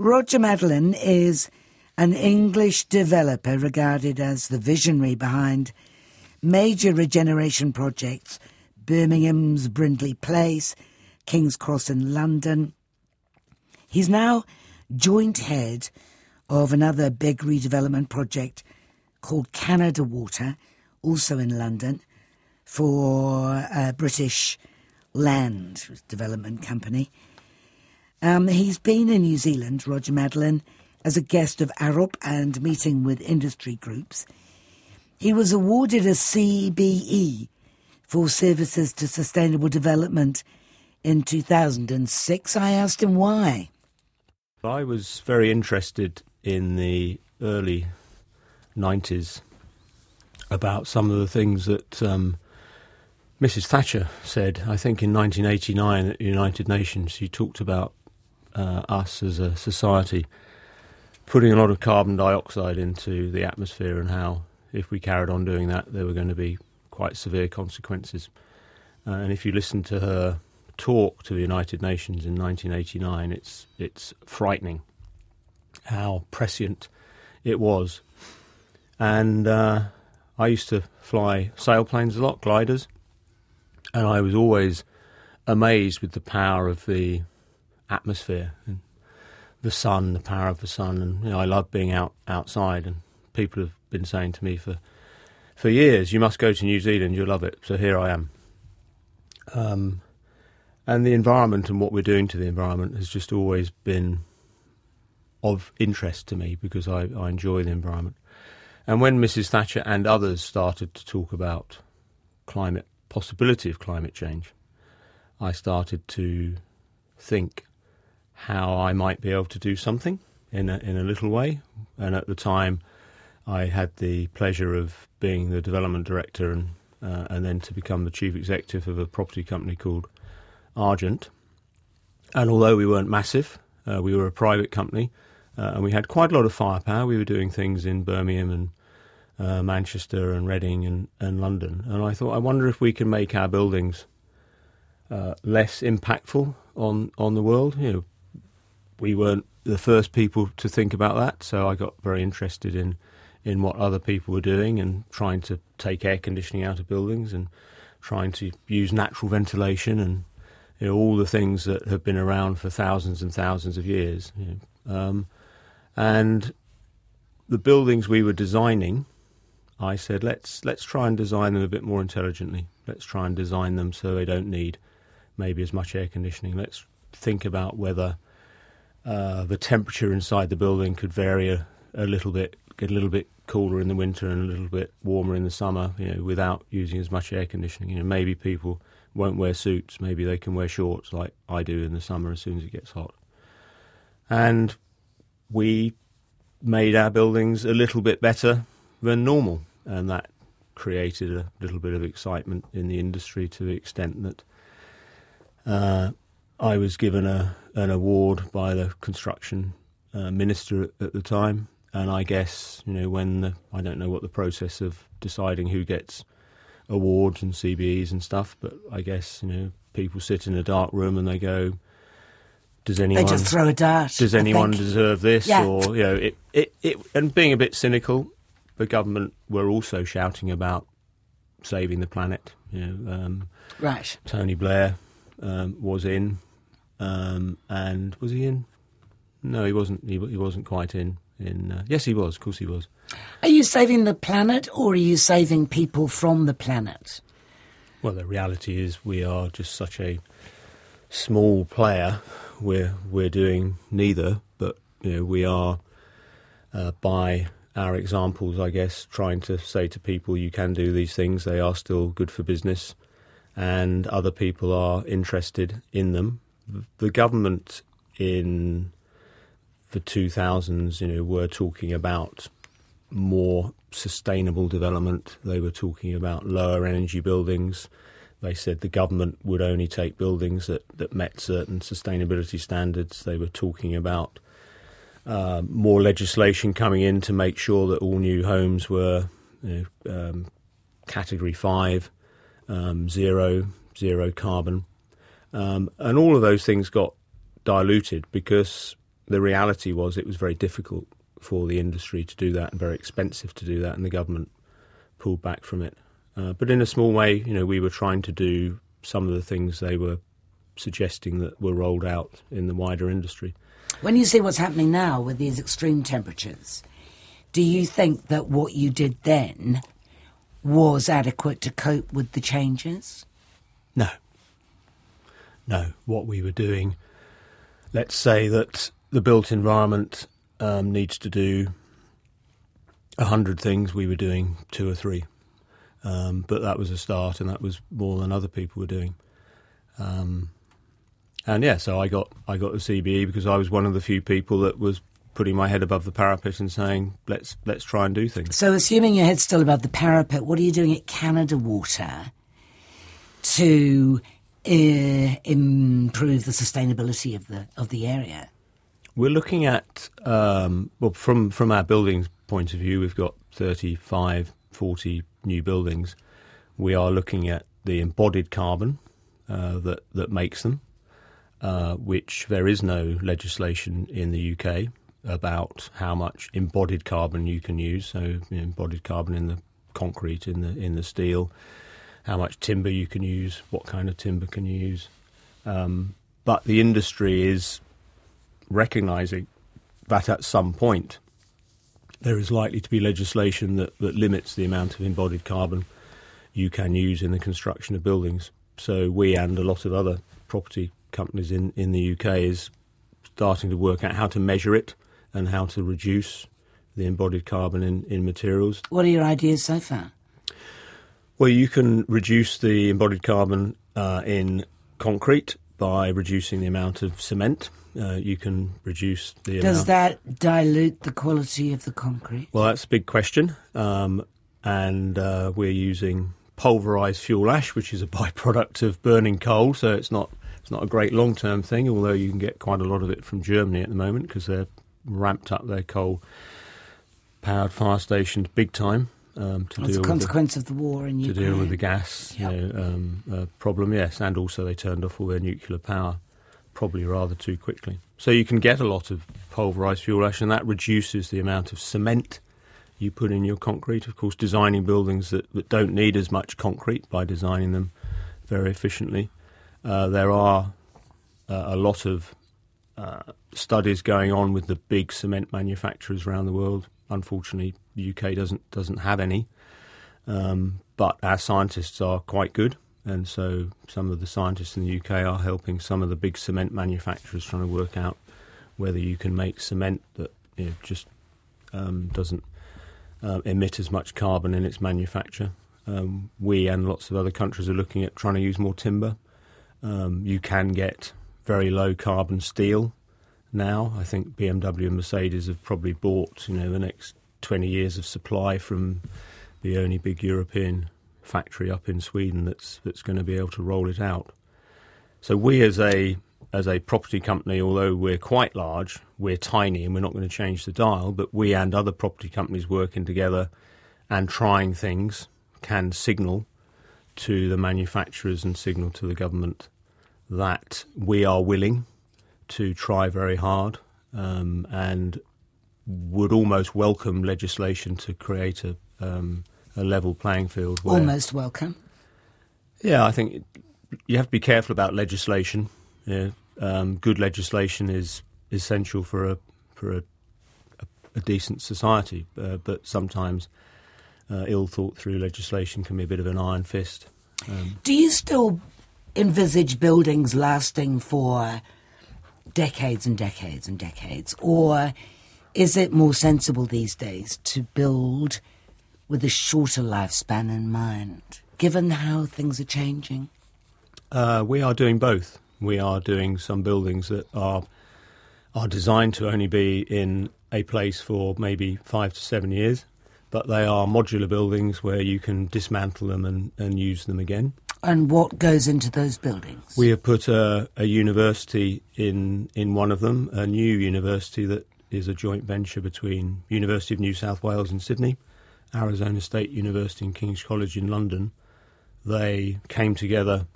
Roger Madelin is an English developer regarded as the visionary behind major regeneration projects Birmingham's Brindley Place, King's Cross in London. He's now joint head of another big redevelopment project called Canada Water, also in London, for a British Land Development Company. Um, he's been in New Zealand, Roger Madelin, as a guest of Arup and meeting with industry groups. He was awarded a CBE for services to sustainable development in 2006. I asked him why. I was very interested in the early 90s about some of the things that um, Mrs. Thatcher said. I think in 1989 at the United Nations, she talked about uh, us as a society putting a lot of carbon dioxide into the atmosphere and how, if we carried on doing that, there were going to be quite severe consequences. Uh, and if you listen to her talk to the United Nations in 1989, it's it's frightening how prescient it was. And uh, I used to fly sailplanes a lot, gliders, and I was always amazed with the power of the atmosphere and the sun, the power of the sun. And you know, I love being out outside. And people have been saying to me for for years, "You must go to New Zealand. You'll love it." So here I am. Um, and the environment and what we're doing to the environment has just always been of interest to me because I, I enjoy the environment. And when Mrs. Thatcher and others started to talk about climate possibility of climate change, I started to think how I might be able to do something in a, in a little way. And at the time, I had the pleasure of being the development director and uh, and then to become the chief executive of a property company called Argent. And although we weren't massive, uh, we were a private company, uh, and we had quite a lot of firepower. We were doing things in Birmingham and uh, Manchester and Reading and, and London. And I thought, I wonder if we can make our buildings uh, less impactful on, on the world. You know, we weren't the first people to think about that, so I got very interested in in what other people were doing and trying to take air conditioning out of buildings and trying to use natural ventilation and you know all the things that have been around for thousands and thousands of years. You know. um, and the buildings we were designing, I said, let's let's try and design them a bit more intelligently. Let's try and design them so they don't need maybe as much air conditioning. Let's think about whether uh, the temperature inside the building could vary a, a, little bit, get a little bit cooler in the winter and a little bit warmer in the summer. You know, without using as much air conditioning. You know, maybe people won't wear suits. Maybe they can wear shorts like I do in the summer as soon as it gets hot. And we made our buildings a little bit better than normal, and that created a little bit of excitement in the industry to the extent that uh, I was given a an award by the construction uh, minister at, the time, and I guess you know when the, I don't know what the process of deciding who gets awards and CBEs and stuff, but I guess you know people sit in a dark room and they go, does anyone they just throw a dart? Does anyone deserve this? Yeah. Or you know, it, it, it, and being a bit cynical, the government were also shouting about saving the planet. You know, um, right. Tony Blair um, was in, um, and was he in? No, he wasn't. He, he wasn't quite in. In uh, yes, he was. Of course, he was. Are you saving the planet, or are you saving people from the planet? Well, the reality is we are just such a small player we're we're doing neither, but you know we are uh, by our examples, I guess, trying to say to people you can do these things. They are still good for business, and other people are interested in them. The government in the 2000s, you know, were talking about more sustainable development. They were talking about lower energy buildings. They said the government would only take buildings that, that met certain sustainability standards. They were talking about uh, more legislation coming in to make sure that all new homes were you know, um, category five, um, zero, zero carbon. Um, and all of those things got diluted because the reality was it was very difficult for the industry to do that and very expensive to do that, and the government pulled back from it. Uh, but in a small way, you know, we were trying to do some of the things they were suggesting that were rolled out in the wider industry. When you see what's happening now with these extreme temperatures, do you think that what you did then was adequate to cope with the changes? No. No. What we were doing, let's say that the built environment um, needs to do a hundred things, we were doing two or three. Um, but that was a start, and that was more than other people were doing. Um, and yeah, so I got I got the CBE because I was one of the few people that was putting my head above the parapet and saying, let's let's try and do things. So, assuming your head's still above the parapet, what are you doing at Canada Water to improve the sustainability of the of the area? We're looking at um, well from from our buildings point of view, we've got 35, 40 new buildings. We are looking at the embodied carbon uh, that that makes them, uh, which there is no legislation in the UK about how much embodied carbon you can use. So you know, embodied carbon in the concrete, in the in the steel, how much timber you can use, what kind of timber can you use. Um, but the industry is recognising that at some point there is likely to be legislation that, that limits the amount of embodied carbon you can use in the construction of buildings. So we and a lot of other property companies in, in the UK is starting to work out how to measure it and how to reduce the embodied carbon in, in materials. What are your ideas so far? Well, you can reduce the embodied carbon uh, in concrete by reducing the amount of cement. Uh, you can reduce the. Does amount. that dilute the quality of the concrete? Well, that's a big question, um, and uh, we're using pulverized fuel ash, which is a byproduct of burning coal. So it's not it's not a great long term thing, although you can get quite a lot of it from Germany at the moment because they've ramped up their coal powered fire stations big time. Um, to As deal a consequence with of the war in the, to Ukraine. deal with the gas Yep. you know, um, uh, problem, yes, and also they turned off all their nuclear power probably rather too quickly. So you can get a lot of pulverized fuel ash, and that reduces the amount of cement you put in your concrete. Of course, designing buildings that, that don't need as much concrete by designing them very efficiently. Uh, there are uh, a lot of uh, studies going on with the big cement manufacturers around the world. Unfortunately, the UK doesn't doesn't have any, um, but our scientists are quite good, and so some of the scientists in the UK are helping some of the big cement manufacturers trying to work out whether you can make cement that you know, just um, doesn't uh, emit as much carbon in its manufacture. Um, we and lots of other countries are looking at trying to use more timber. Um, you can get very low carbon steel now. I think BMW and Mercedes have probably bought, you know, the next 20 years of supply from the only big European factory up in Sweden that's that's going to be able to roll it out. So we as a as a property company, although we're quite large, we're tiny and we're not going to change the dial, but we and other property companies working together and trying things can signal to the manufacturers and signal to the government that we are willing to try very hard um, and would almost welcome legislation to create a, um, a level playing field. Where, Almost welcome. Yeah, I think it, you have to be careful about legislation. Yeah, um, good legislation is essential for a for a, a, a decent society, uh, but sometimes uh, ill thought through legislation can be a bit of an iron fist. Um, Do you still envisage buildings lasting for decades and decades and decades? Or is it more sensible these days to build with a shorter lifespan in mind, given how things are changing? Uh, we are doing both. We are doing some buildings that are are designed to only be in a place for maybe five to seven years, but they are modular buildings where you can dismantle them and, and use them again. And what goes into those buildings? We have put a, a university in in one of them, a new university that is a joint venture between University of New South Wales in Sydney, Arizona State University and King's College in London. They came together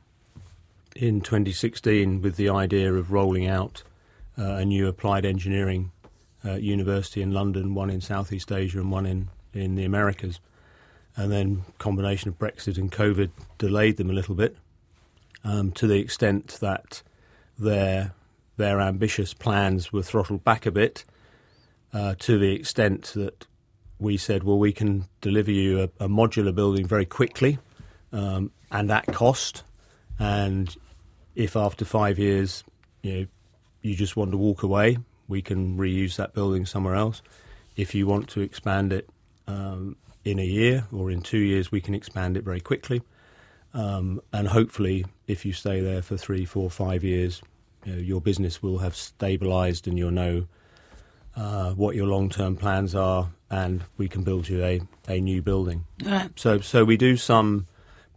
in 2016 with the idea of rolling out uh, a new applied engineering uh, university in London, one in Southeast Asia, and one in, in the Americas. And then combination of Brexit and COVID delayed them a little bit, um, to the extent that their their ambitious plans were throttled back a bit, uh, to the extent that we said, well, we can deliver you a, a modular building very quickly um, and at cost. And if after five years, you know, you just want to walk away, we can reuse that building somewhere else. If you want to expand it um, in a year or in two years, we can expand it very quickly. Um, and hopefully, if you stay there for three, four, five years, you know, your business will have stabilised and you'll know uh, what your long-term plans are, and we can build you a, a new building. Right. So, so we do some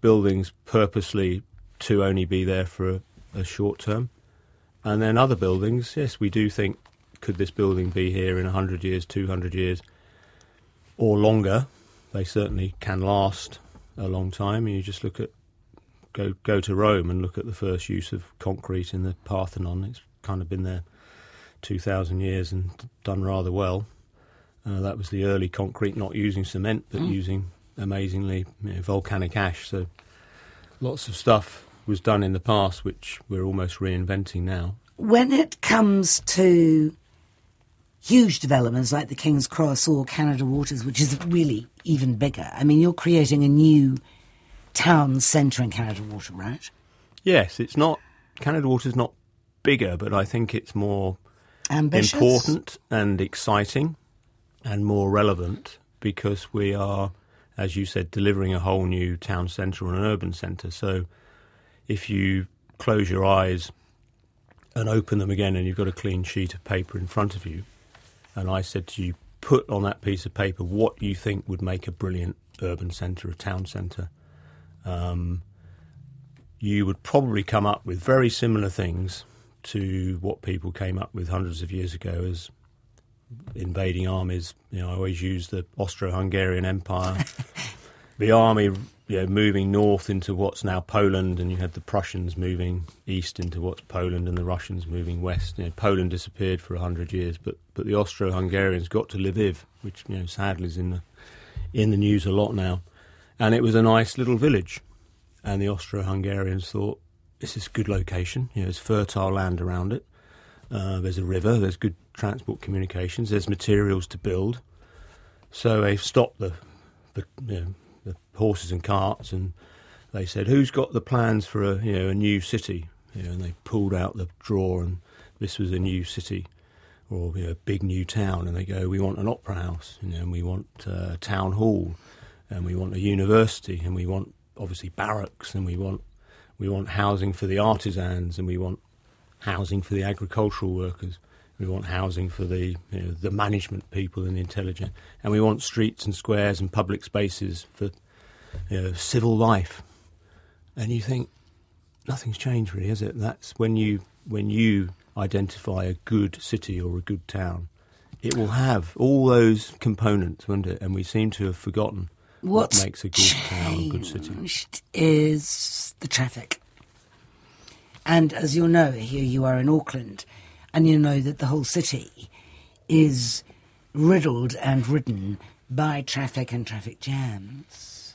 buildings purposely to only be there for a, a short term, and then other buildings, yes, we do think could this building be here in 100 years, 200 years, or longer? They certainly can last a long time. You just look at go go to Rome and look at the first use of concrete in the Parthenon. It's kind of been there 2,000 years and done rather well. Uh, that was the early concrete, not using cement, but Mm. using amazingly you know, volcanic ash. So lots of stuff was done in the past, which we're almost reinventing now. When it comes to huge developments like the King's Cross or Canada Waters, which is really even bigger, I mean, you're creating a new town centre in Canada Water, right? Yes, it's not Canada Water's not bigger, but I think it's more Ambitious? important and exciting and more relevant because we are, as you said, delivering a whole new town centre or an urban centre. So if you close your eyes and open them again and you've got a clean sheet of paper in front of you, and I said to you, put on that piece of paper what you think would make a brilliant urban centre, a town centre, um, you would probably come up with very similar things to what people came up with hundreds of years ago as invading armies. You know, I always use the Austro-Hungarian Empire, the army, you know, moving north into what's now Poland, and you had the Prussians moving east into what's Poland, and the Russians moving west. You know, Poland disappeared for hundred years, but but the Austro-Hungarians got to Lviv, which you know sadly is in the in the news a lot now, and it was a nice little village, and the Austro-Hungarians thought this is a good location. You know, there's fertile land around it. Uh, there's a river. There's good transport communications. There's materials to build. So they stopped the the, you know, the horses and carts, and they said, "Who's got the plans for a you know a new city?" You know, and they pulled out the drawer, and this was a new city, or you know, a big new town. And they go, "We want an opera house, you know, and we want uh, a town hall, and we want a university, and we want obviously barracks, and we want we want housing for the artisans, and we want housing for the agricultural workers." We want housing for the you know, the management people and the intelligent, and we want streets and squares and public spaces for you know, civil life. And you think nothing's changed, really, has it? That's when you when you identify a good city or a good town, it will have all those components, won't it? And we seem to have forgotten What's what makes a good town a good city. changed is the traffic. And as you'll know, here you are in Auckland, and you know that the whole city is riddled and ridden by traffic and traffic jams.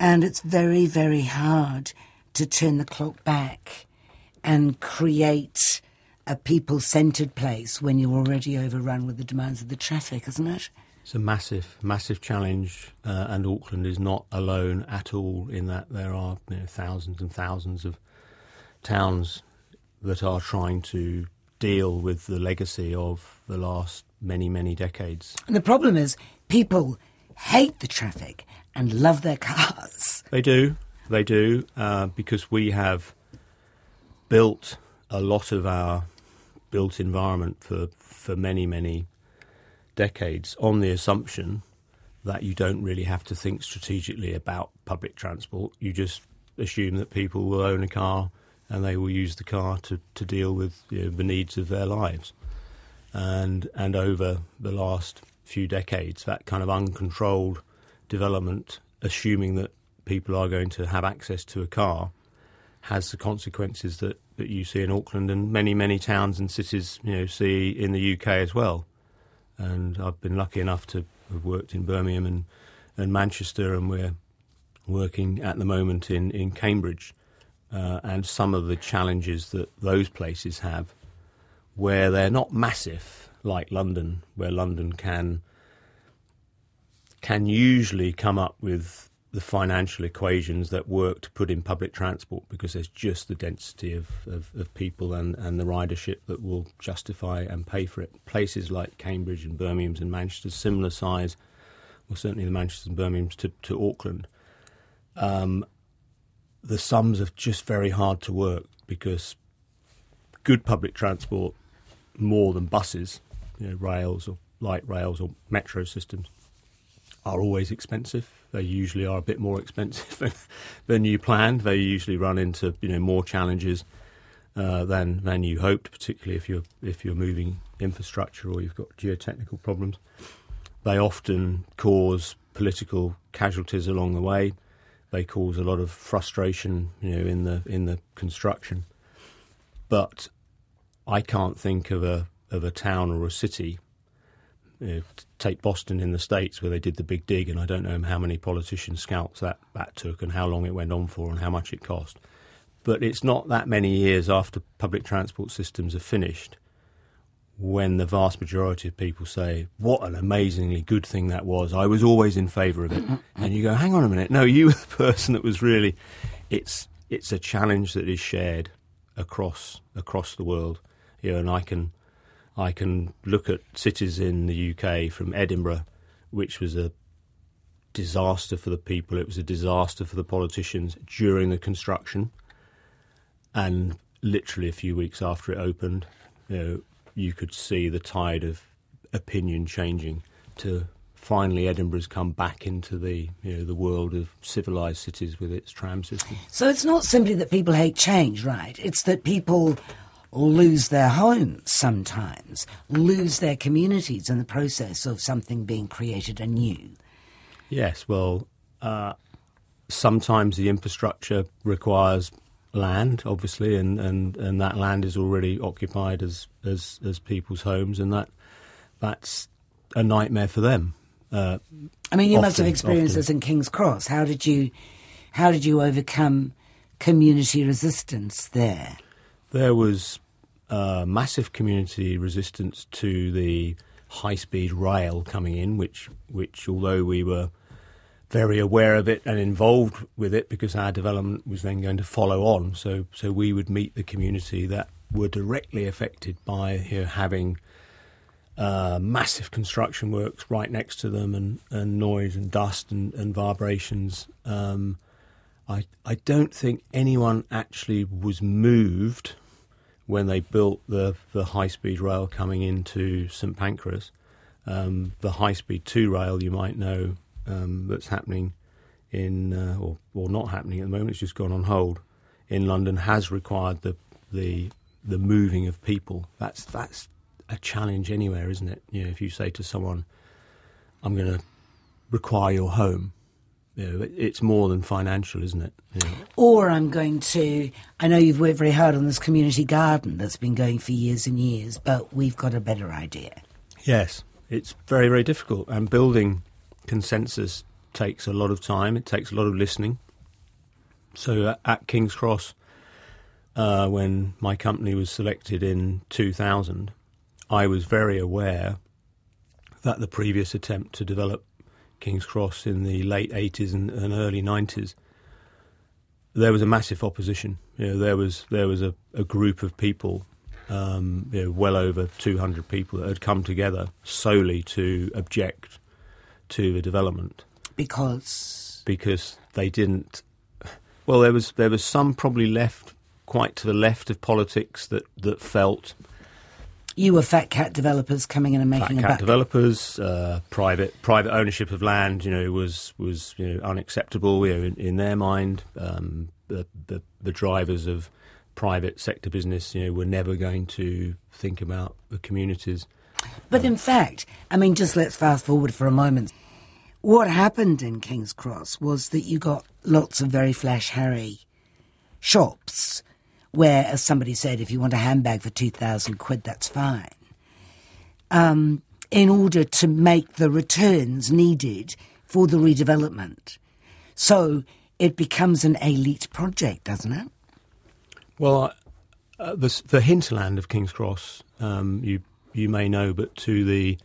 And it's very, very hard to turn the clock back and create a people centred place when you're already overrun with the demands of the traffic, isn't it? It's a massive, massive challenge, uh, and Auckland is not alone at all in that there are you know, thousands and thousands of towns that are trying to deal with the legacy of the last many, many decades. And the problem is, people hate the traffic and love their cars. They do, they do, uh, because we have built a lot of our built environment for, for many, many decades on the assumption that you don't really have to think strategically about public transport. You just assume that people will own a car and they will use the car to, to deal with you know, the needs of their lives. And and over the last few decades, that kind of uncontrolled development, assuming that people are going to have access to a car, has the consequences that, that you see in Auckland and many, many towns and cities, you know, see in the UK as well. And I've been lucky enough to have worked in Birmingham and, and Manchester, and we're working at the moment in, in Cambridge. Uh, and some of the challenges that those places have, where they're not massive like London, where London can can usually come up with the financial equations that work to put in public transport because there's just the density of, of, of, people and, and the ridership that will justify and pay for it. Places like Cambridge and Birmingham and Manchester, similar size, well, certainly the Manchester and Birmingham to, to Auckland, um, the sums are just very hard to work because good public transport, more than buses, you know, rails or light rails or metro systems, are always expensive. They usually are a bit more expensive than you planned. They usually run into you know more challenges uh, than than you hoped, particularly if you're if you're moving infrastructure or you've got geotechnical problems. They often cause political casualties along the way. They cause a lot of frustration, you know, in the in the construction. But I can't think of a of a town or a city you know, take Boston in the States where they did the big dig, and I don't know how many politician scalps that, that took and how long it went on for and how much it cost. But it's not that many years after public transport systems are finished when the vast majority of people say, What an amazingly good thing that was. I was always in favour of it. and you go, Hang on a minute. No, you were the person that was really. It's, it's a challenge that is shared across across the world. You know, and I can I can look at cities in the UK from Edinburgh, which was a disaster for the people, it was a disaster for the politicians during the construction. And literally a few weeks after it opened, you know, you could see the tide of opinion changing to finally Edinburgh's come back into the you know the world of civilized cities with its tram system. So it's not simply that people hate change, right? It's that people lose their homes sometimes, lose their communities in the process of something being created anew. Yes, well, uh, sometimes the infrastructure requires land, obviously, and, and, and that land is already occupied as, as, as people's homes, and that that's a nightmare for them. Uh, I mean, you often, must have experienced often. this in King's Cross. How did you, how did you overcome community resistance there? there was uh, massive community resistance to the high-speed rail coming in, which, which although we were very aware of it and involved with it because our development was then going to follow on, so so we would meet the community that were directly affected by you know, having uh, massive construction works right next to them and, and noise and dust and, and vibrations. Um, I, I don't think anyone actually was moved when they built the, the high speed rail coming into St Pancras. Um, the high speed 2 rail, you might know, um, that's happening in, uh, or, or not happening at the moment, it's just gone on hold in London, has required the, the, the moving of people. That's, that's a challenge anywhere, isn't it? You know, if you say to someone, I'm going to require your home, you know, it's more than financial, isn't it? Yeah. Or I'm going to. I know you've worked very hard on this community garden that's been going for years and years, but we've got a better idea. Yes, it's very, very difficult, and building consensus takes a lot of time. It takes a lot of listening. So uh, at King's Cross, uh, when my company was selected in 2000, I was very aware that the previous attempt to develop King's Cross in the late 80s and, and early 90s, there was a massive opposition. You know, there was there was a, a group of people, um, you know, well over 200 people that had come together solely to object to the development because because they didn't. Well, there was there was some probably left quite to the left of politics that that felt you were fat cat developers coming in and making fat cat developers, uh, private private ownership of land, you know, was was you know, unacceptable. You know, in, in their mind, um, the, the, the drivers of private sector business, you know, were never going to think about the communities. But in fact, I mean, just let's fast forward for a moment. What happened in King's Cross was that you got lots of very flash Harry shops where, as somebody said, if you want a handbag for 2,000 quid, that's fine. Um, in order to make the returns needed for the redevelopment. So it becomes an elite project, doesn't it? Well, uh, the, the, hinterland of King's Cross, um, you you may know, but to the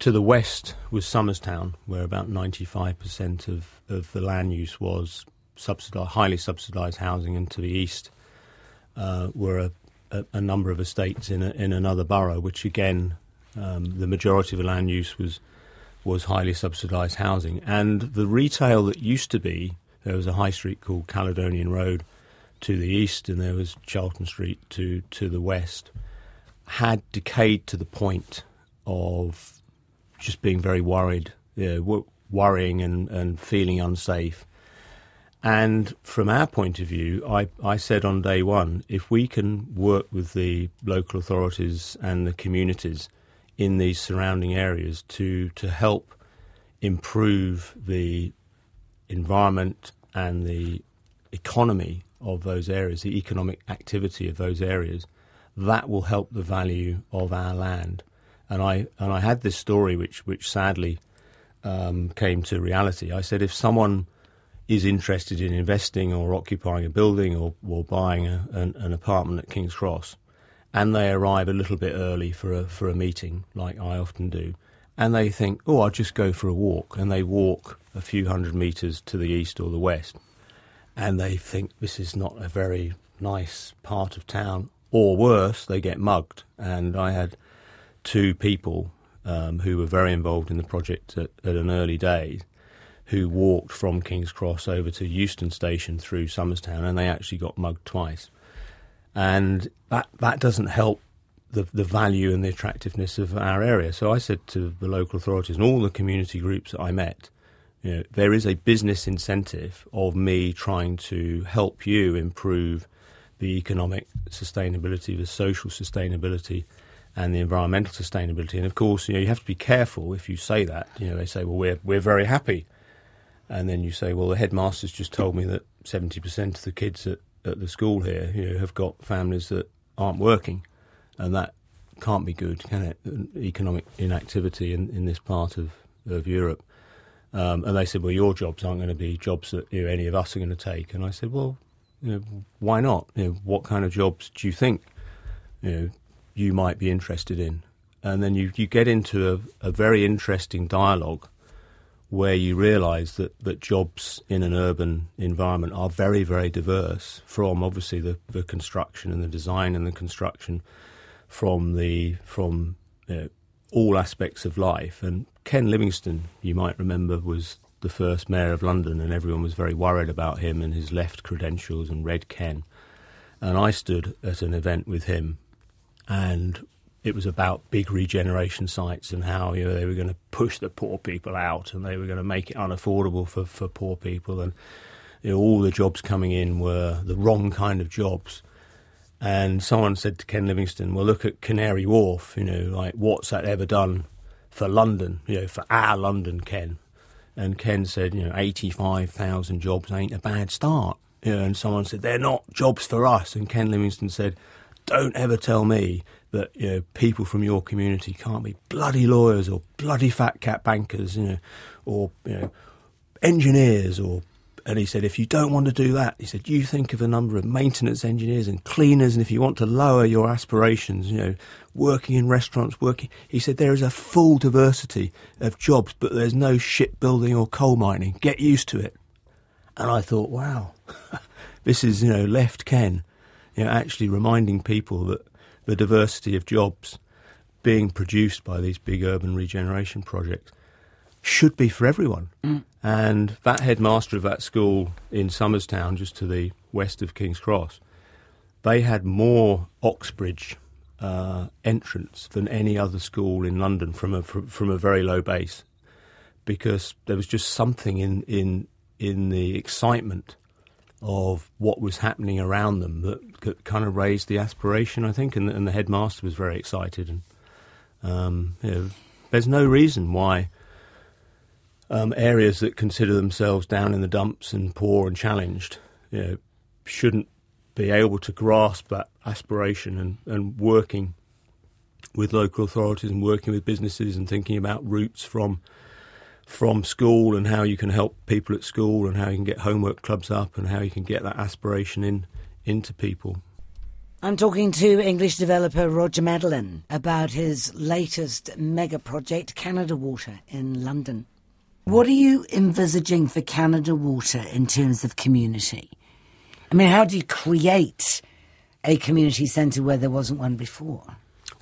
to the west was Somerstown, where about ninety five percent of, of the land use was subsidized, highly subsidised housing, and to the east uh, were a, a, a, number of estates in a, in another borough, which again um, the majority of the land use was was highly subsidised housing, and the retail that used to be there was a high street called Caledonian Road to the east, and there was Chalton Street to to the west, had decayed to the point of just being very worried, worrying and, and feeling unsafe. And from our point of view, I, I said on day one, if we can work with the local authorities and the communities in these surrounding areas to to help improve the environment and the economy of those areas, the economic activity of those areas, that will help the value of our land. And I and I had this story which which sadly um, came to reality. I said if someone is interested in investing or occupying a building or, or buying a, an, an apartment at King's Cross, and they arrive a little bit early for a for a meeting, like I often do, and they think, oh, I'll just go for a walk, and they walk a few hundred metres to the east or the west, and they think this is not a very nice part of town, or worse, they get mugged. And I had two people um, who were very involved in the project at, at an early day who walked from King's Cross over to Euston Station through Somerstown, and they actually got mugged twice and that that doesn't help the the value and the attractiveness of our area. So I said to the local authorities and all the community groups that I met, you know, there is a business incentive of me trying to help you improve the economic sustainability, the social sustainability, and the environmental sustainability. And of course, you know, you have to be careful if you say that. You know, they say, "Well, we're we're very happy," and then you say, "Well, the headmaster's just told me that seventy percent of the kids at at the school here, you know, have got families that aren't working, and that can't be good, can it? Economic inactivity in, in this part of, of Europe. Um, and they said, well, your jobs aren't going to be jobs that you know, any of us are going to take. And I said, well, you know, why not? You know, what kind of jobs do you think you know you might be interested in? And then you, you get into a, a very interesting dialogue where you realise that, that jobs in an urban environment are very, very diverse from obviously the, the construction and the design and the construction from the from all aspects of life. And Ken Livingstone, you might remember, was the first mayor of London, and everyone was very worried about him and his left credentials and Red Ken. And I stood at an event with him, and it was about big regeneration sites and how you know they were going to push the poor people out and they were going to make it unaffordable for, for poor people and you know, all the jobs coming in were the wrong kind of jobs. And someone said to Ken Livingstone, "Well, look at Canary Wharf. You know, like what's that ever done for London? You know, for our London, Ken." And Ken said, "You know, eighty-five thousand jobs ain't a bad start." You know, and someone said, "They're not jobs for us." And Ken Livingstone said, "Don't ever tell me that you know people from your community can't be bloody lawyers or bloody fat cat bankers, you know, or you know engineers or. And he said, if you don't want to do that, he said, you think of the number of maintenance engineers and cleaners, and if you want to lower your aspirations, you know, working in restaurants, working. He said there is a full diversity of jobs, but there's no shipbuilding or coal mining. Get used to it. And I thought, wow, this is you know left Ken, you know, actually reminding people that the diversity of jobs being produced by these big urban regeneration projects should be for everyone. Mm. And that headmaster of that school in Somerstown, just to the west of King's Cross, they had more Oxbridge uh, entrants than any other school in London from a from, from a very low base, because there was just something in in in the excitement of what was happening around them that kind of raised the aspiration, I think, and, and the headmaster was very excited. And um, you know, there's no reason why um, areas that consider themselves down in the dumps and poor and challenged, you know, shouldn't be able to grasp that aspiration and, and working with local authorities and working with businesses and thinking about routes from from school and how you can help people at school and how you can get homework clubs up and how you can get that aspiration in into people. I'm talking to English developer Roger Madelin about his latest mega project, Canada Water, in London. What are you envisaging for Canada Water in terms of community? I mean, how do you create a community centre where there wasn't one before?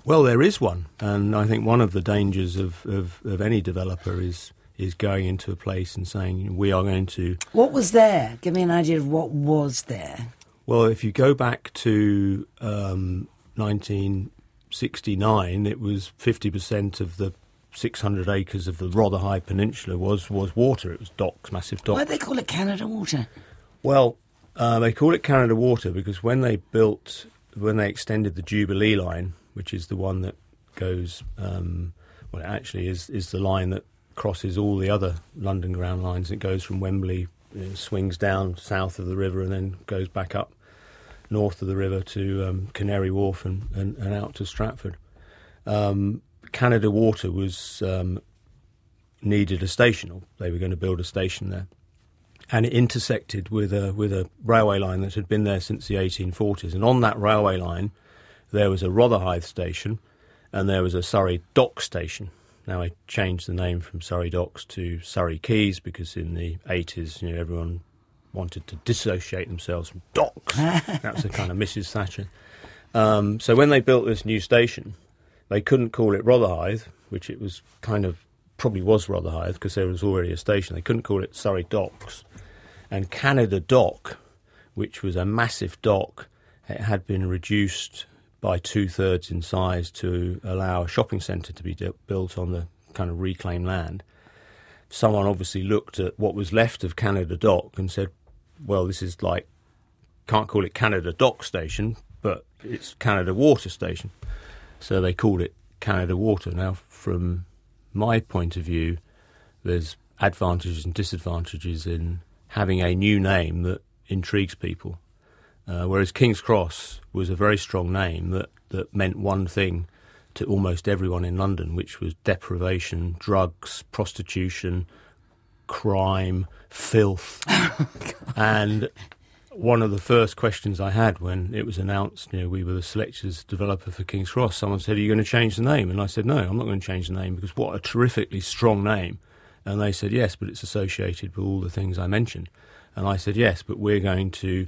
Well, there is one, and I think one of the dangers of, of, of any developer is is going into a place and saying we are going to. What was there? Give me an idea of what was there. Well, if you go back to um, 1969, it was 50% of the 600 acres of the Rotherhithe Peninsula was, was water. It was docks, massive docks. Why do they call it Canada Water? Well, uh, they call it Canada Water because when they built, when they extended the Jubilee line, which is the one that goes, um, well, it actually is, is the line that crosses all the other London Ground lines. It goes from Wembley, you know, swings down south of the river, and then goes back up north of the river to um, Canary Wharf and, and, and, out to Stratford. Um, Canada Water was um, needed a station, or they were going to build a station there, and it intersected with a with a railway line that had been there since the 1840s. And on that railway line, there was a Rotherhithe station, and there was a Surrey Dock station. Now I changed the name from Surrey Docks to Surrey Quays because in the 80s, you know, everyone wanted to dissociate themselves from docks. That's the kind of Mrs. Thatcher. Um, so when they built this new station, they couldn't call it Rotherhithe, which it was kind of probably was Rotherhithe because there was already a station. They couldn't call it Surrey Docks. And Canada Dock, which was a massive dock, it had been reduced by two thirds in size to allow a shopping centre to be de- built on the kind of reclaimed land. Someone obviously looked at what was left of Canada Dock and said, well, this is like, can't call it Canada Dock Station, but it's Canada Water Station. So they called it Canada Water. Now, from my point of view, there's advantages and disadvantages in having a new name that intrigues people. Uh, whereas King's Cross was a very strong name that, that meant one thing to almost everyone in London, which was deprivation, drugs, prostitution, crime, filth. and one of the first questions I had when it was announced, you know, we were the selectors developer for King's Cross, someone said, Are you going to change the name? And I said, No, I'm not going to change the name because what a terrifically strong name. And they said, Yes, but it's associated with all the things I mentioned. And I said, Yes, but we're going to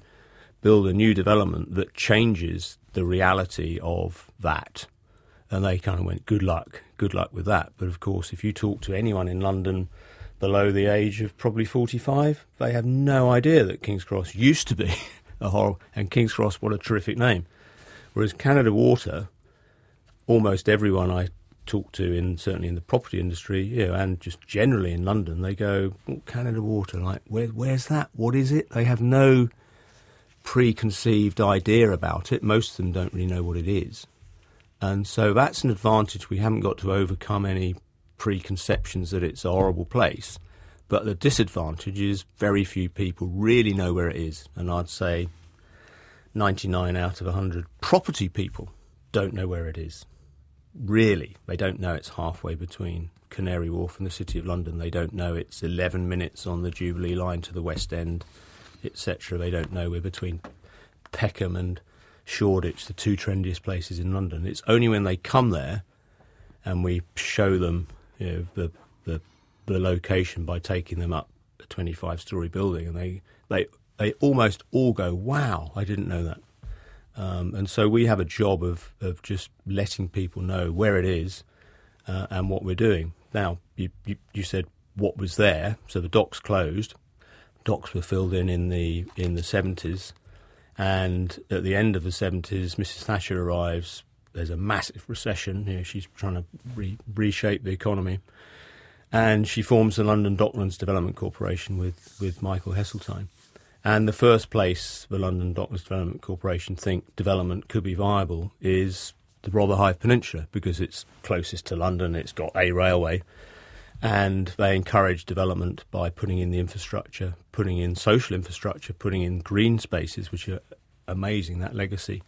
build a new development that changes the reality of that. And they kind of went, Good luck, good luck with that. But of course, if you talk to anyone in London, below the age of probably 45. They have no idea that King's Cross used to be a horror, and King's Cross, what a terrific name. Whereas Canada Water, almost everyone I talk to, in certainly in the property industry, you know, and just generally in London, they go oh, Canada Water. Like, where, where's that? What is it? They have no preconceived idea about it. Most of them don't really know what it is, and so that's an advantage. We haven't got to overcome any preconceptions that it's a horrible place. But the disadvantage is very few people really know where it is. And I'd say 99 out of 100 property people don't know where it is. Really, they don't know it's halfway between Canary Wharf and the City of London. They don't know it's 11 minutes on the Jubilee line to the West End, etc. They don't know we're between Peckham and Shoreditch, the two trendiest places in London. It's only when they come there and we show them you know, the, the the location by taking them up a 25 story building, and they they they almost all go, "Wow, I didn't know that." Um, and so we have a job of of just letting people know where it is uh, and what we're doing. Now, you, you, you said what was there, so the docks closed. Docks were filled in in the in the 70s, and at the end of the 70s, Mrs. Thatcher arrives there's a massive recession. Know, she's trying to re- reshape the economy. And she forms the London Docklands Development Corporation with, with Michael Heseltine. And the first place the London Docklands Development Corporation think development could be viable is the Rotherhithe Peninsula because it's closest to London, it's got a railway. And they encourage development by putting in the infrastructure, putting in social infrastructure, putting in green spaces, which are amazing that legacy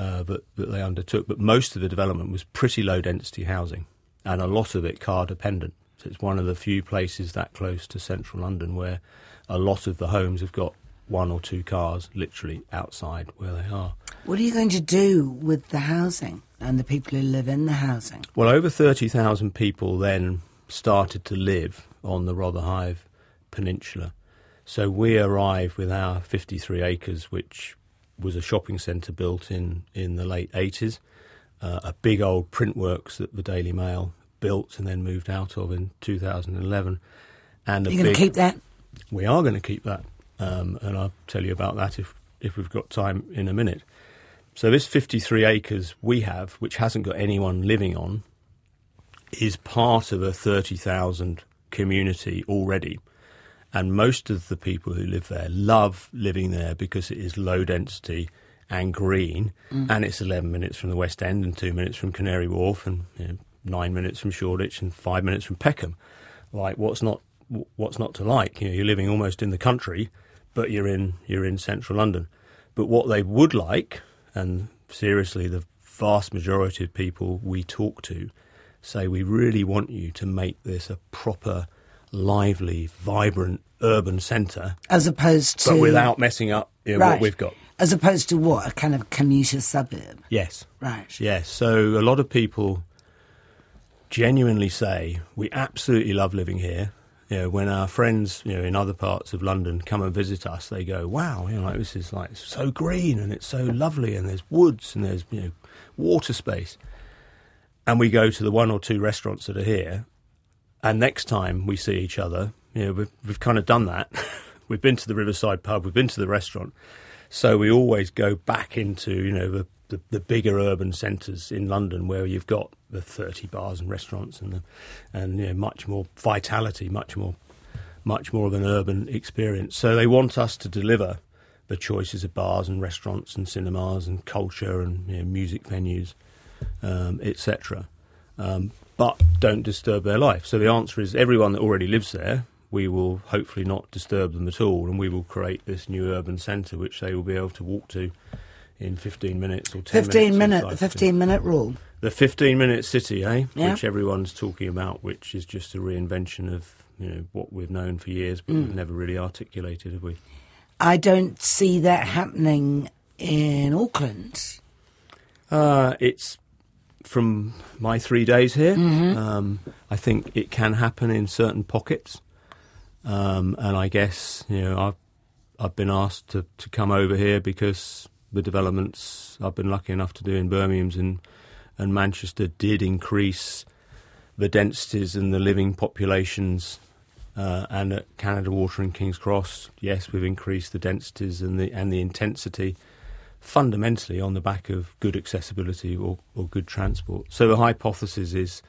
uh, that, that they undertook. But most of the development was pretty low density housing, and a lot of it car dependent. So it's one of the few places that close to central London where a lot of the homes have got one or two cars literally outside where they are. What are you going to do with the housing and the people who live in the housing? Well, over 30,000 people then started to live on the Rotherhithe Peninsula. So we arrived with our 53 acres, which was a shopping centre built in, in the late 80s, uh, a big old print works that the Daily Mail built and then moved out of in 2011. And You're going to keep that? We are going to keep that, um, and I'll tell you about that if, if we've got time in a minute. So this 53 acres we have, which hasn't got anyone living on, is part of a 30,000 community already. And most of the people who live there love living there because it is low density and green, mm. and it's 11 minutes from the West End and two minutes from Canary Wharf, and you know, nine minutes from Shoreditch and five minutes from Peckham. Like, what's not what's not to like? You know, you're living almost in the country, but you're in you're in central London. But what they would like, and seriously, the vast majority of people we talk to say we really want you to make this a proper, lively, vibrant urban centre, as opposed to, but without messing up you know, right. what we've got. As opposed to what a kind of commuter suburb. Yes. Right. Yes. So a lot of people genuinely say we absolutely love living here you know, when our friends, you know, in other parts of London come and visit us, they go, "Wow, you know, like, this is like so green and it's so lovely, and there's woods and there's you know water space." And we go to the one or two restaurants that are here, and next time we see each other, you know, we've, we've kind of done that. we've been to the Riverside pub, we've been to the restaurant, so we always go back into you know the the, the bigger urban centres in London where you've got the 30 bars and restaurants and the, and you know, much more vitality, much more much more of an urban experience. So they want us to deliver the choices of bars and restaurants and cinemas and culture and you know, music venues, um, etc. Um, but don't disturb their life. So the answer is everyone that already lives there, we will hopefully not disturb them at all, and we will create this new urban centre which they will be able to walk to in 15 minutes or 10 15 minutes. minute, the 15 minute rule. The 15 minute city, eh? Yeah. Which everyone's talking about, which is just a reinvention of you know what we've known for years, but mm. we've never really articulated, have we? I don't see that happening in Auckland. Uh, it's from my three days here. Mm-hmm. Um, I think it can happen in certain pockets, um, and I guess you know I've I've been asked to, to come over here because the developments I've been lucky enough to do in Birmingham's and, and Manchester did increase the densities and the living populations. Uh, and at Canada Water and King's Cross, yes, we've increased the densities and the and the intensity, fundamentally on the back of good accessibility or, or good transport. So the hypothesis is,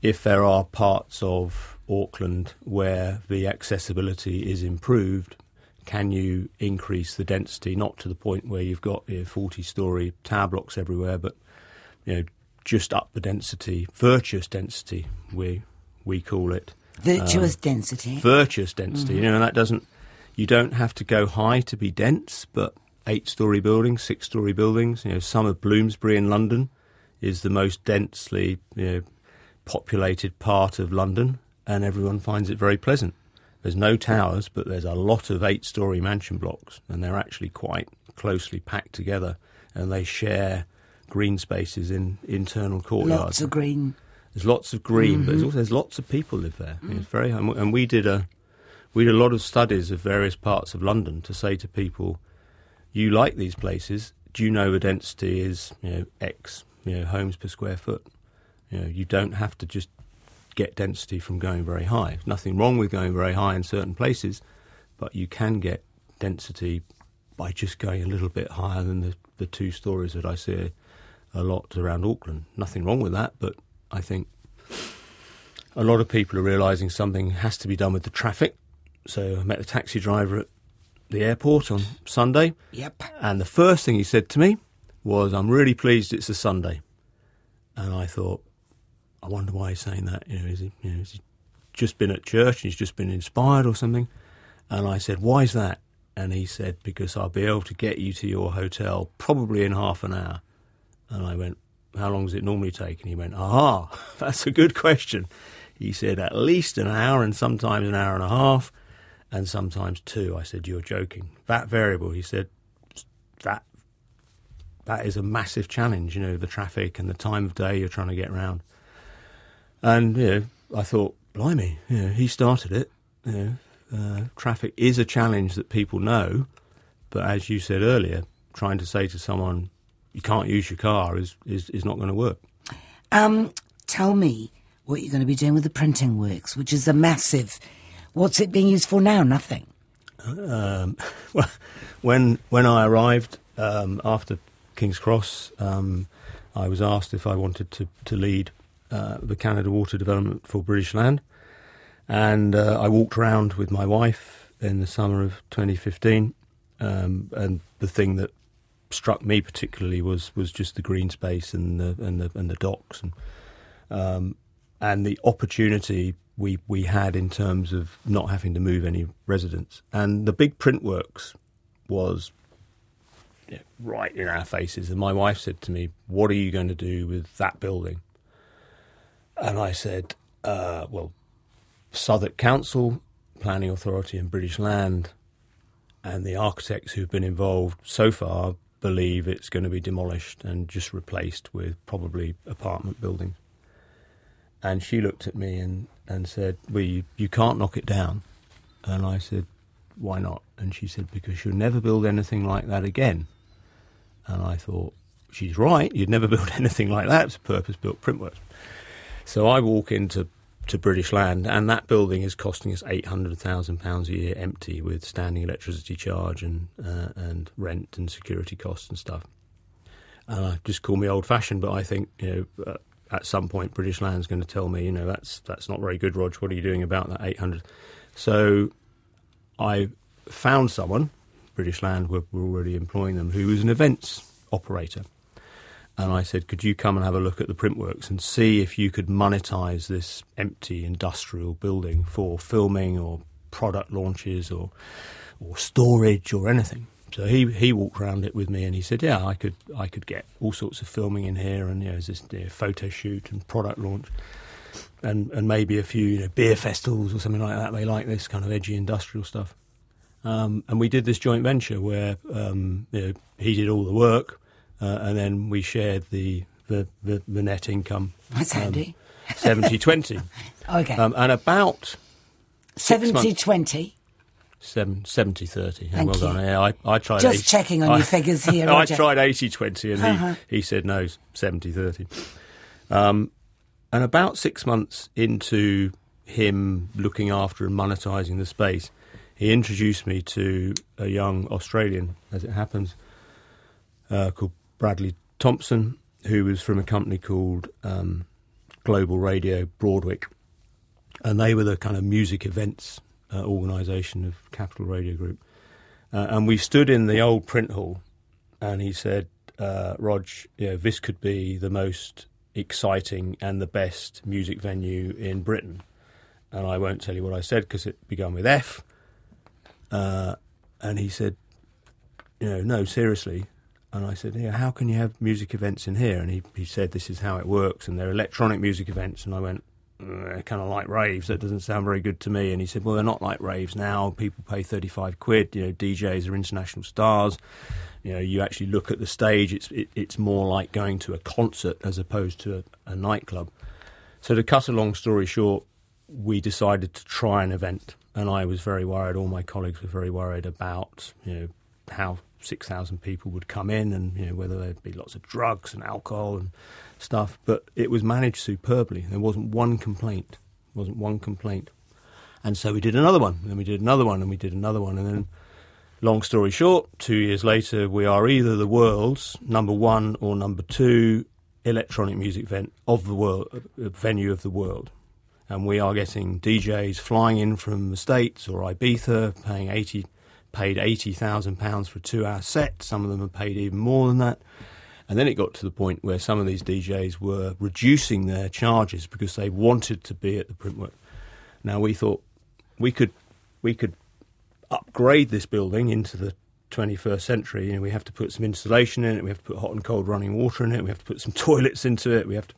if there are parts of Auckland where the accessibility is improved, can you increase the density, not to the point where you've got you know, 40 story tower blocks everywhere, but you know, just up the density, virtuous density, we, we call it. Virtuous um, density. Virtuous density. Mm-hmm. You know, that doesn't, you don't have to go high to be dense, but eight story buildings, six story buildings, you know, some of Bloomsbury in London is the most densely you know, populated part of London, and everyone finds it very pleasant. There's no towers, but there's a lot of eight story mansion blocks, and they're actually quite closely packed together, and they share green spaces in internal courtyards. Lots of green. There's lots of green, mm-hmm. but there's, also, there's lots of people live there. Mm. It's very, and we did a we did a lot of studies of various parts of London to say to people, you like these places. Do you know the density is you know X you know homes per square foot? You know you don't have to just get density from going very high. There's nothing wrong with going very high in certain places, but you can get density by just going a little bit higher than the, the two stories that I see a lot around Auckland. Nothing wrong with that, but I think a lot of people are realising something has to be done with the traffic. So I met the taxi driver at the airport on Sunday. Yep. And the first thing he said to me was, I'm really pleased it's a Sunday. And I thought, I wonder why he's saying that. You know, is he, you know, has he just been at church and he's just been inspired or something? And I said, why is that? And he said, Because I'll be able to get you to your hotel probably in half an hour. And I went, How long does it normally take? And he went, Aha, that's a good question. He said, At least an hour and sometimes an hour and a half and sometimes two. I said, You're joking. That variable, he said, that that is a massive challenge, you know, the traffic and the time of day you're trying to get around. And, you know, I thought, blimey, you know, he started it. You know, uh, traffic is a challenge that people know, but as you said earlier, trying to say to someone, you can't use your car is, is, is not going to work. Um, tell me what you're going to be doing with the printing works, which is a massive. What's it being used for now? Nothing. Um, well, when when I arrived um, after King's Cross, um, I was asked if I wanted to to lead uh, the Canada Water Development for British Land, and uh, I walked around with my wife in the summer of 2015, um, and the thing that struck me particularly was was just the green space and the and the and the docks and um, and the opportunity we we had in terms of not having to move any residents. And the big print works was right in our faces. And my wife said to me, "What are you going to do with that building?" And I said, uh, "Well, Southwark Council, Planning Authority, and British Land." And the architects who've been involved so far believe it's going to be demolished and just replaced with probably apartment buildings. And she looked at me and, and said, Well, you, you can't knock it down. And I said, Why not? And she said, Because you'll never build anything like that again. And I thought, She's right, you'd never build anything like that. It's a purpose built printworks. So I walk into to British Land, and that building is costing us eight hundred thousand pounds a year empty, with standing electricity charge and uh, and rent and security costs and stuff. And I just call me old fashioned, but I think you know uh, at some point British Land's going to tell me, you know, that's that's not very good, Rog. What are you doing about that 800? So I found someone, British Land were, were already employing them, who was an events operator. And I said, could you come and have a look at the printworks and see if you could monetize this empty industrial building for filming or product launches or or storage or anything? So he he walked around it with me, and he said, "Yeah, I could I could get all sorts of filming in here, and you know, there's this you know, photo shoot and product launch, and and maybe a few you know, beer festivals or something like that. They like this kind of edgy industrial stuff." Um, and we did this joint venture where um, you know, he did all the work, uh, and then we shared the the, the, the net income. That's um, handy. 70 20. okay. Um, and about 70 20. Seven, 70 30. Thank well you. done. Yeah, I, I tried Just 80, checking on I, your figures here. I tried 80 20 and Uh-huh. he, he said no, 70 30. Um, and about six months into him looking after and monetising the space, he introduced me to a young Australian, as it happens, uh, called Bradley Thompson, who was from a company called um, Global Radio Broadwick. And they were the kind of music events uh, organisation of Capital Radio Group. Uh, and we stood in the old print hall, and he said, uh, Rog, you know, this could be the most exciting and the best music venue in Britain. And I won't tell you what I said because it began with F. Uh, and he said, you know, no, seriously. And I said, yeah, how can you have music events in here? And he, he said, this is how it works, and they're electronic music events. And I went, "Uh, kind of like raves. That doesn't sound very good to me. And he said, well, they're not like raves now. People pay 35 quid. You know, DJs are international stars. You know, you actually look at the stage. It's it, it's more like going to a concert as opposed to a, a nightclub. So to cut a long story short, we decided to try an event, and I was very worried. All my colleagues were very worried about you know how six thousand people would come in, and you know whether there'd be lots of drugs and alcohol and stuff. But it was managed superbly. There wasn't one complaint. wasn't one complaint. And so we did another one, and then we did another one, and we did another one, and then. Long story short, two years later, we are either the world's number one or number two electronic music event of the world, uh, venue of the world and we are getting DJs flying in from the States or Ibiza, paying eighty, paid eighty thousand pounds for a two-hour set. Some of them have paid even more than that. And then it got to the point where some of these DJs were reducing their charges because they wanted to be at the printwork. Now we thought we could we could upgrade this building into the 21st century. You know, we have to put some insulation in it. We have to put hot and cold running water in it. We have to put some toilets into it. We have to,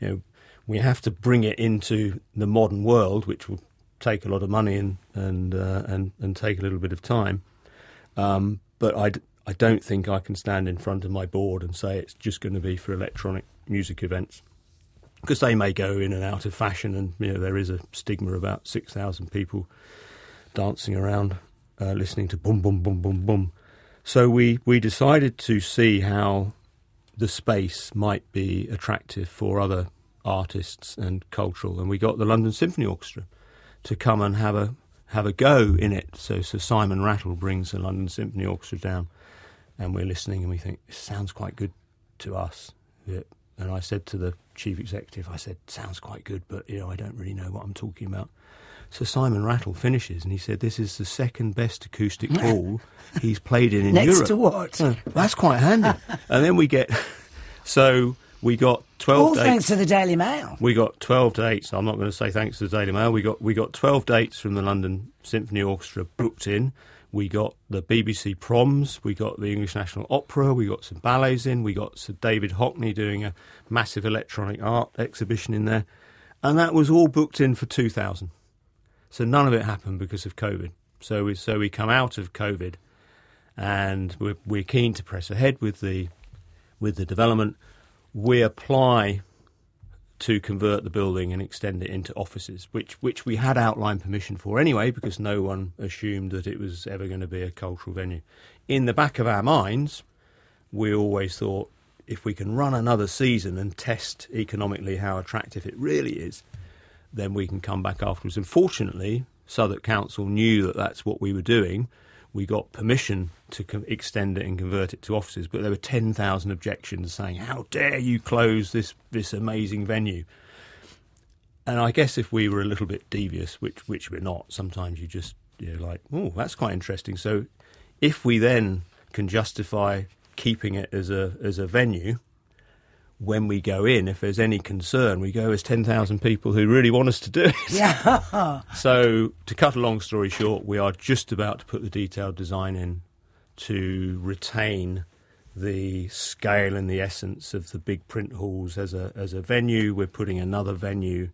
you know, we have to bring it into the modern world, which will take a lot of money and and uh, and, and take a little bit of time. Um, but I, I don't think I can stand in front of my board and say it's just going to be for electronic music events because they may go in and out of fashion, and you know there is a stigma about six thousand people dancing around uh, listening to boom boom boom boom boom. So we we decided to see how the space might be attractive for other artists and cultural, and we got the London Symphony Orchestra to come and have a have a go in it. So Sir Simon Rattle brings the London Symphony Orchestra down, and we're listening, and we think it sounds quite good to us. And I said to the chief executive, I said, sounds quite good, but you know, I don't really know what I'm talking about. So Simon Rattle finishes, and he said, "This is the second best acoustic hall he's played in in Next Europe." Next to what? Oh, that's quite handy. and then we get, so we got twelve. All dates. thanks to the Daily Mail. We got twelve dates. I'm not going to say thanks to the Daily Mail. We got we got twelve dates from the London Symphony Orchestra booked in. We got the BBC Proms, we got the English National Opera, we got some ballets in, we got Sir David Hockney doing a massive electronic art exhibition in there, and that was all booked in for 2000. So none of it happened because of COVID. So we so we come out of COVID, and we're, we're keen to press ahead with the with the development. We apply to convert the building and extend it into offices, which which we had outline permission for anyway, because no one assumed that it was ever going to be a cultural venue. In the back of our minds, we always thought if we can run another season and test economically how attractive it really is, then we can come back afterwards. And fortunately, Southwark Council knew that that's what we were doing. We got permission to co- extend it and convert it to offices, but there were 10,000 objections saying, How dare you close this, this amazing venue? And I guess if we were a little bit devious, which, which we're not, sometimes you just, you're like, Oh, that's quite interesting. So if we then can justify keeping it as a, as a venue, when we go in, if there's any concern, we go as 10,000 people who really want us to do it. Yeah. So, to cut a long story short, we are just about to put the detailed design in to retain the scale and the essence of the big print halls as a as a venue. We're putting another venue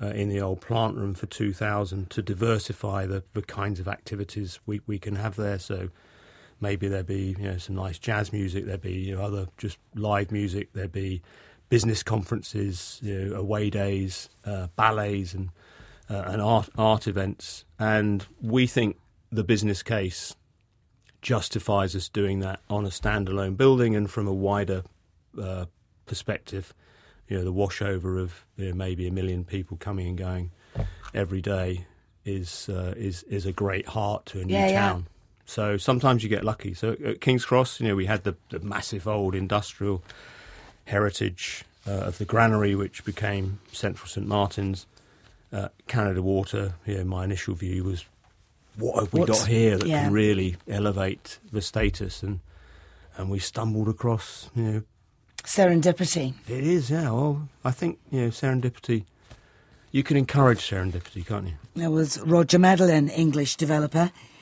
uh, in the old plant room for 2000 to diversify the, the kinds of activities we, we can have there. So maybe there'd be you know some nice jazz music, there'd be you know, other just live music, there'd be business conferences, you know, away days, uh, ballets, and uh, and art art events. And we think the business case justifies us doing that on a standalone building and from a wider uh, perspective. You know, the washover of you know, maybe a million people coming and going every day is uh, is is a great heart to a new Yeah, yeah. So sometimes you get lucky. So at King's Cross, you know, we had the, the massive old industrial heritage uh, of the granary, which became Central St Martin's. Uh, Canada Water, you know, my initial view was, what have we What's- got here that yeah. can really elevate the status? And and we stumbled across, you know, Serendipity. it is, yeah. Well, I think you know, serendipity. You can encourage serendipity, can't you? There was Roger Madelin, English developer,